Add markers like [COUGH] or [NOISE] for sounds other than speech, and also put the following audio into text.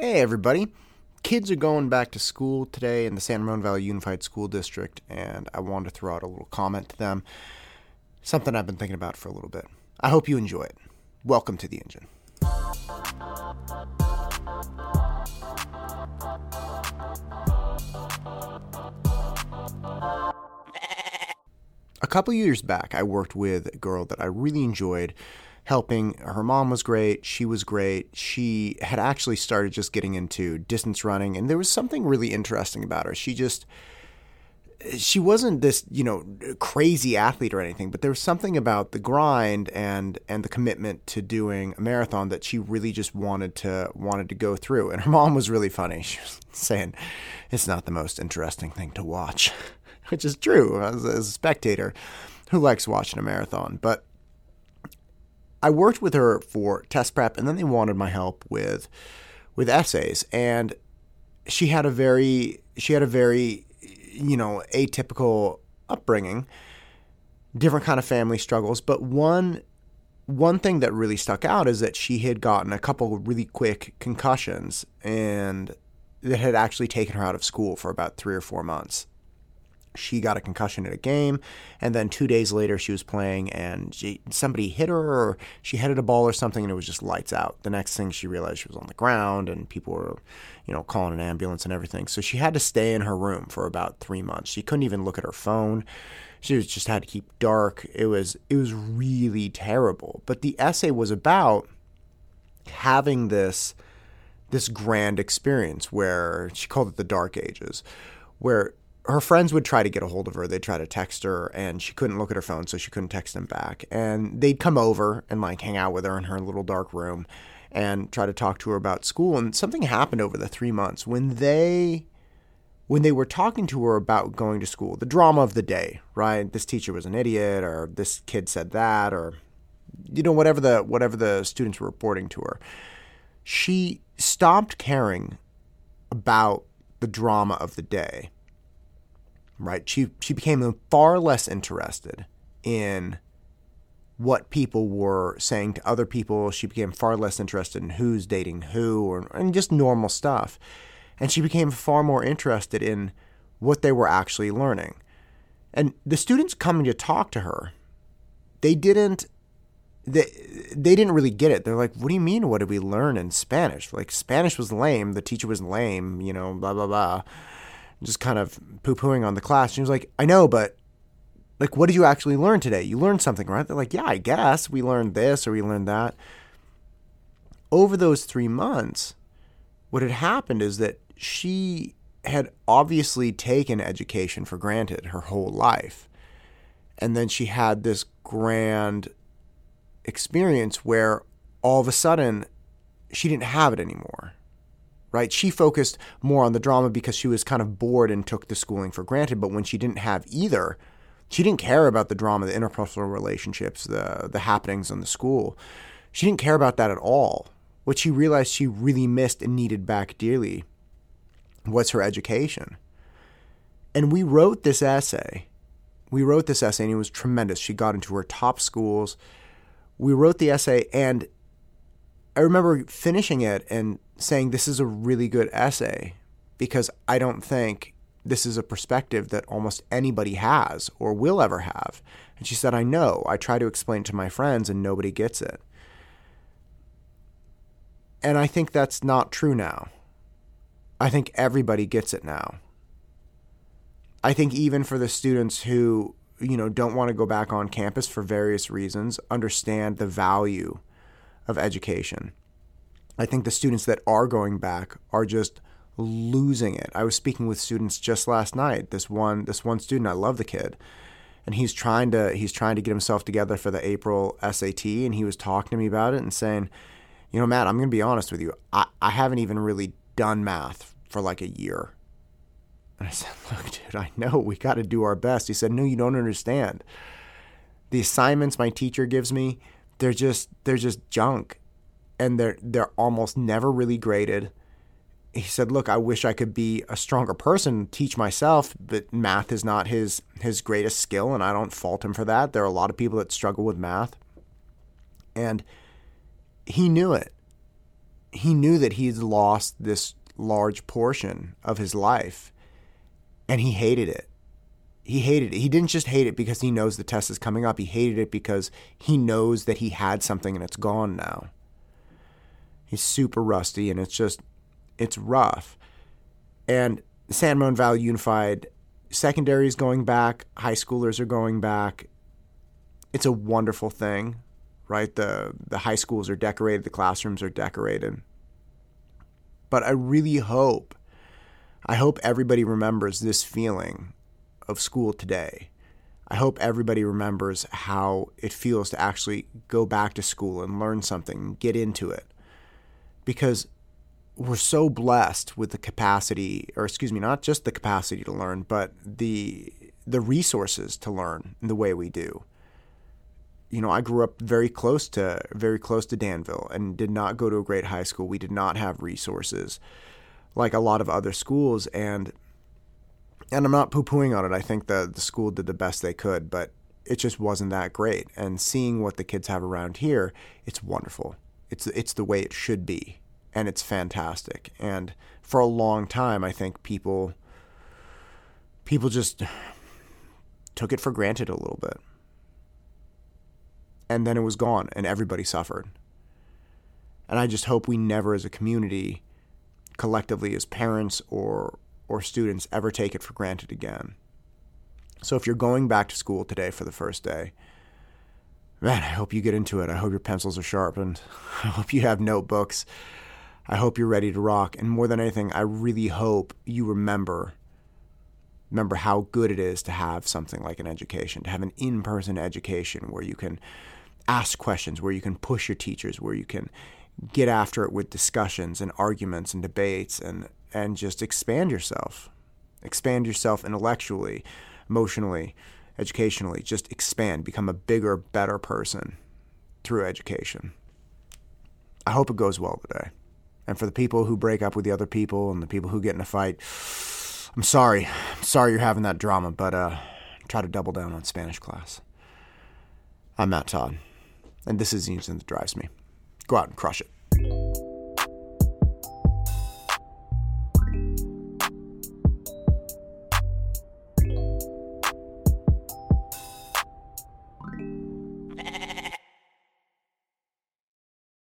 Hey, everybody. Kids are going back to school today in the San Ramon Valley Unified School District, and I wanted to throw out a little comment to them. Something I've been thinking about for a little bit. I hope you enjoy it. Welcome to the engine. A couple years back, I worked with a girl that I really enjoyed helping. Her mom was great. She was great. She had actually started just getting into distance running, and there was something really interesting about her. She just she wasn't this you know crazy athlete or anything but there was something about the grind and and the commitment to doing a marathon that she really just wanted to wanted to go through and her mom was really funny [LAUGHS] she was saying it's not the most interesting thing to watch [LAUGHS] which is true as, as a spectator who likes watching a marathon but I worked with her for test prep, and then they wanted my help with with essays. And she had a very she had a very you know atypical upbringing, different kind of family struggles. But one one thing that really stuck out is that she had gotten a couple really quick concussions, and that had actually taken her out of school for about three or four months she got a concussion at a game, and then two days later she was playing and she, somebody hit her or she headed a ball or something, and it was just lights out. The next thing she realized she was on the ground and people were, you know, calling an ambulance and everything. So she had to stay in her room for about three months. She couldn't even look at her phone. She was, just had to keep dark. It was it was really terrible. But the essay was about having this this grand experience where she called it the dark ages where her friends would try to get a hold of her. They'd try to text her, and she couldn't look at her phone, so she couldn't text them back. And they'd come over and like hang out with her in her little dark room and try to talk to her about school. And something happened over the three months when they when they were talking to her about going to school, the drama of the day, right? This teacher was an idiot, or this kid said that, or you know whatever the whatever the students were reporting to her. She stopped caring about the drama of the day right? She she became far less interested in what people were saying to other people. She became far less interested in who's dating who or and just normal stuff. And she became far more interested in what they were actually learning. And the students coming to talk to her, they didn't they they didn't really get it. They're like, "What do you mean? What did we learn in Spanish? Like Spanish was lame. The teacher was lame. You know, blah blah blah." Just kind of poo pooing on the class. She was like, I know, but like, what did you actually learn today? You learned something, right? They're like, yeah, I guess we learned this or we learned that. Over those three months, what had happened is that she had obviously taken education for granted her whole life. And then she had this grand experience where all of a sudden she didn't have it anymore right? She focused more on the drama because she was kind of bored and took the schooling for granted. But when she didn't have either, she didn't care about the drama, the interpersonal relationships, the the happenings in the school. She didn't care about that at all. What she realized she really missed and needed back dearly was her education. And we wrote this essay. We wrote this essay and it was tremendous. She got into her top schools. We wrote the essay and I remember finishing it and saying this is a really good essay because I don't think this is a perspective that almost anybody has or will ever have. And she said, I know. I try to explain it to my friends and nobody gets it. And I think that's not true now. I think everybody gets it now. I think even for the students who, you know, don't want to go back on campus for various reasons, understand the value of education. I think the students that are going back are just losing it. I was speaking with students just last night. This one this one student, I love the kid. And he's trying to he's trying to get himself together for the April SAT and he was talking to me about it and saying, "You know, Matt, I'm going to be honest with you. I I haven't even really done math for like a year." And I said, [LAUGHS] "Look, dude, I know we got to do our best." He said, "No, you don't understand. The assignments my teacher gives me, they're just they're just junk and they're they're almost never really graded. He said, "Look, I wish I could be a stronger person, teach myself, but math is not his his greatest skill, and I don't fault him for that. There are a lot of people that struggle with math." And he knew it. he knew that he'd lost this large portion of his life and he hated it. He hated it. He didn't just hate it because he knows the test is coming up. He hated it because he knows that he had something and it's gone now. He's super rusty and it's just, it's rough. And San Ramon Valley Unified secondary is going back, high schoolers are going back. It's a wonderful thing, right? The the high schools are decorated, the classrooms are decorated. But I really hope I hope everybody remembers this feeling of school today. I hope everybody remembers how it feels to actually go back to school and learn something, get into it. Because we're so blessed with the capacity, or excuse me, not just the capacity to learn, but the the resources to learn the way we do. You know, I grew up very close to very close to Danville and did not go to a great high school. We did not have resources like a lot of other schools and and I'm not poo-pooing on it. I think the the school did the best they could, but it just wasn't that great. And seeing what the kids have around here, it's wonderful. It's it's the way it should be, and it's fantastic. And for a long time, I think people people just took it for granted a little bit. And then it was gone, and everybody suffered. And I just hope we never, as a community, collectively as parents or or students ever take it for granted again. So if you're going back to school today for the first day, man, I hope you get into it. I hope your pencils are sharpened. [LAUGHS] I hope you have notebooks. I hope you're ready to rock. And more than anything, I really hope you remember remember how good it is to have something like an education, to have an in-person education where you can ask questions, where you can push your teachers, where you can get after it with discussions and arguments and debates and and just expand yourself. Expand yourself intellectually, emotionally, educationally. Just expand, become a bigger, better person through education. I hope it goes well today. And for the people who break up with the other people and the people who get in a fight, I'm sorry. I'm sorry you're having that drama, but uh, try to double down on Spanish class. I'm Matt Todd, and this is the engine that drives me. Go out and crush it.